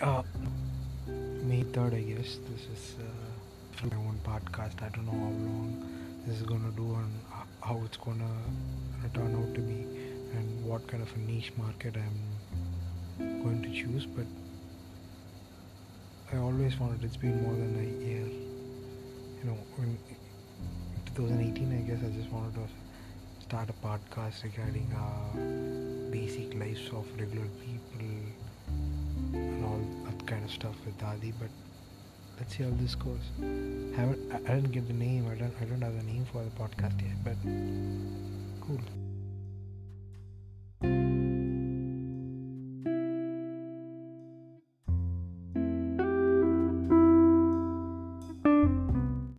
uh, May 3rd, I guess. This is uh, for my own podcast. I don't know how long this is gonna do and how it's gonna turn out to be and what kind of a niche market I'm going to choose. But I always wanted it's been more than a year. You know, in 2018, I guess I just wanted to start a podcast regarding uh, basic lives of regular people kind of stuff with Adi. But let's see how this goes. haven't I, I didn't get the name. I don't I don't have the name for the podcast yet. But cool.